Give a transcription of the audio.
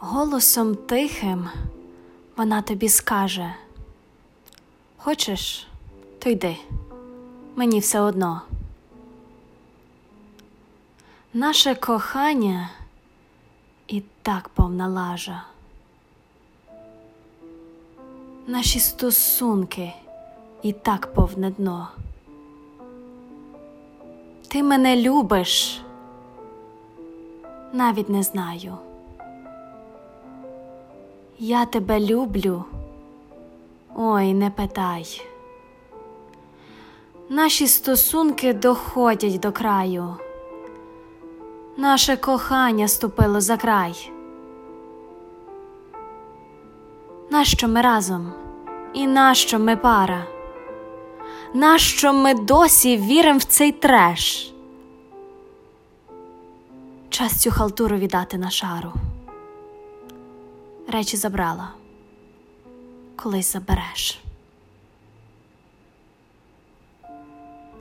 Голосом тихим вона тобі скаже: Хочеш, то йди, мені все одно. Наше кохання і так повна лажа. Наші стосунки і так повне дно. Ти мене любиш, навіть не знаю. Я тебе люблю, ой, не питай. Наші стосунки доходять до краю. Наше кохання ступило за край. Нащо ми разом? І нащо ми пара? Нащо ми досі віримо в цей треш? Час цю халтуру віддати на шару речі забрала, колись забереш.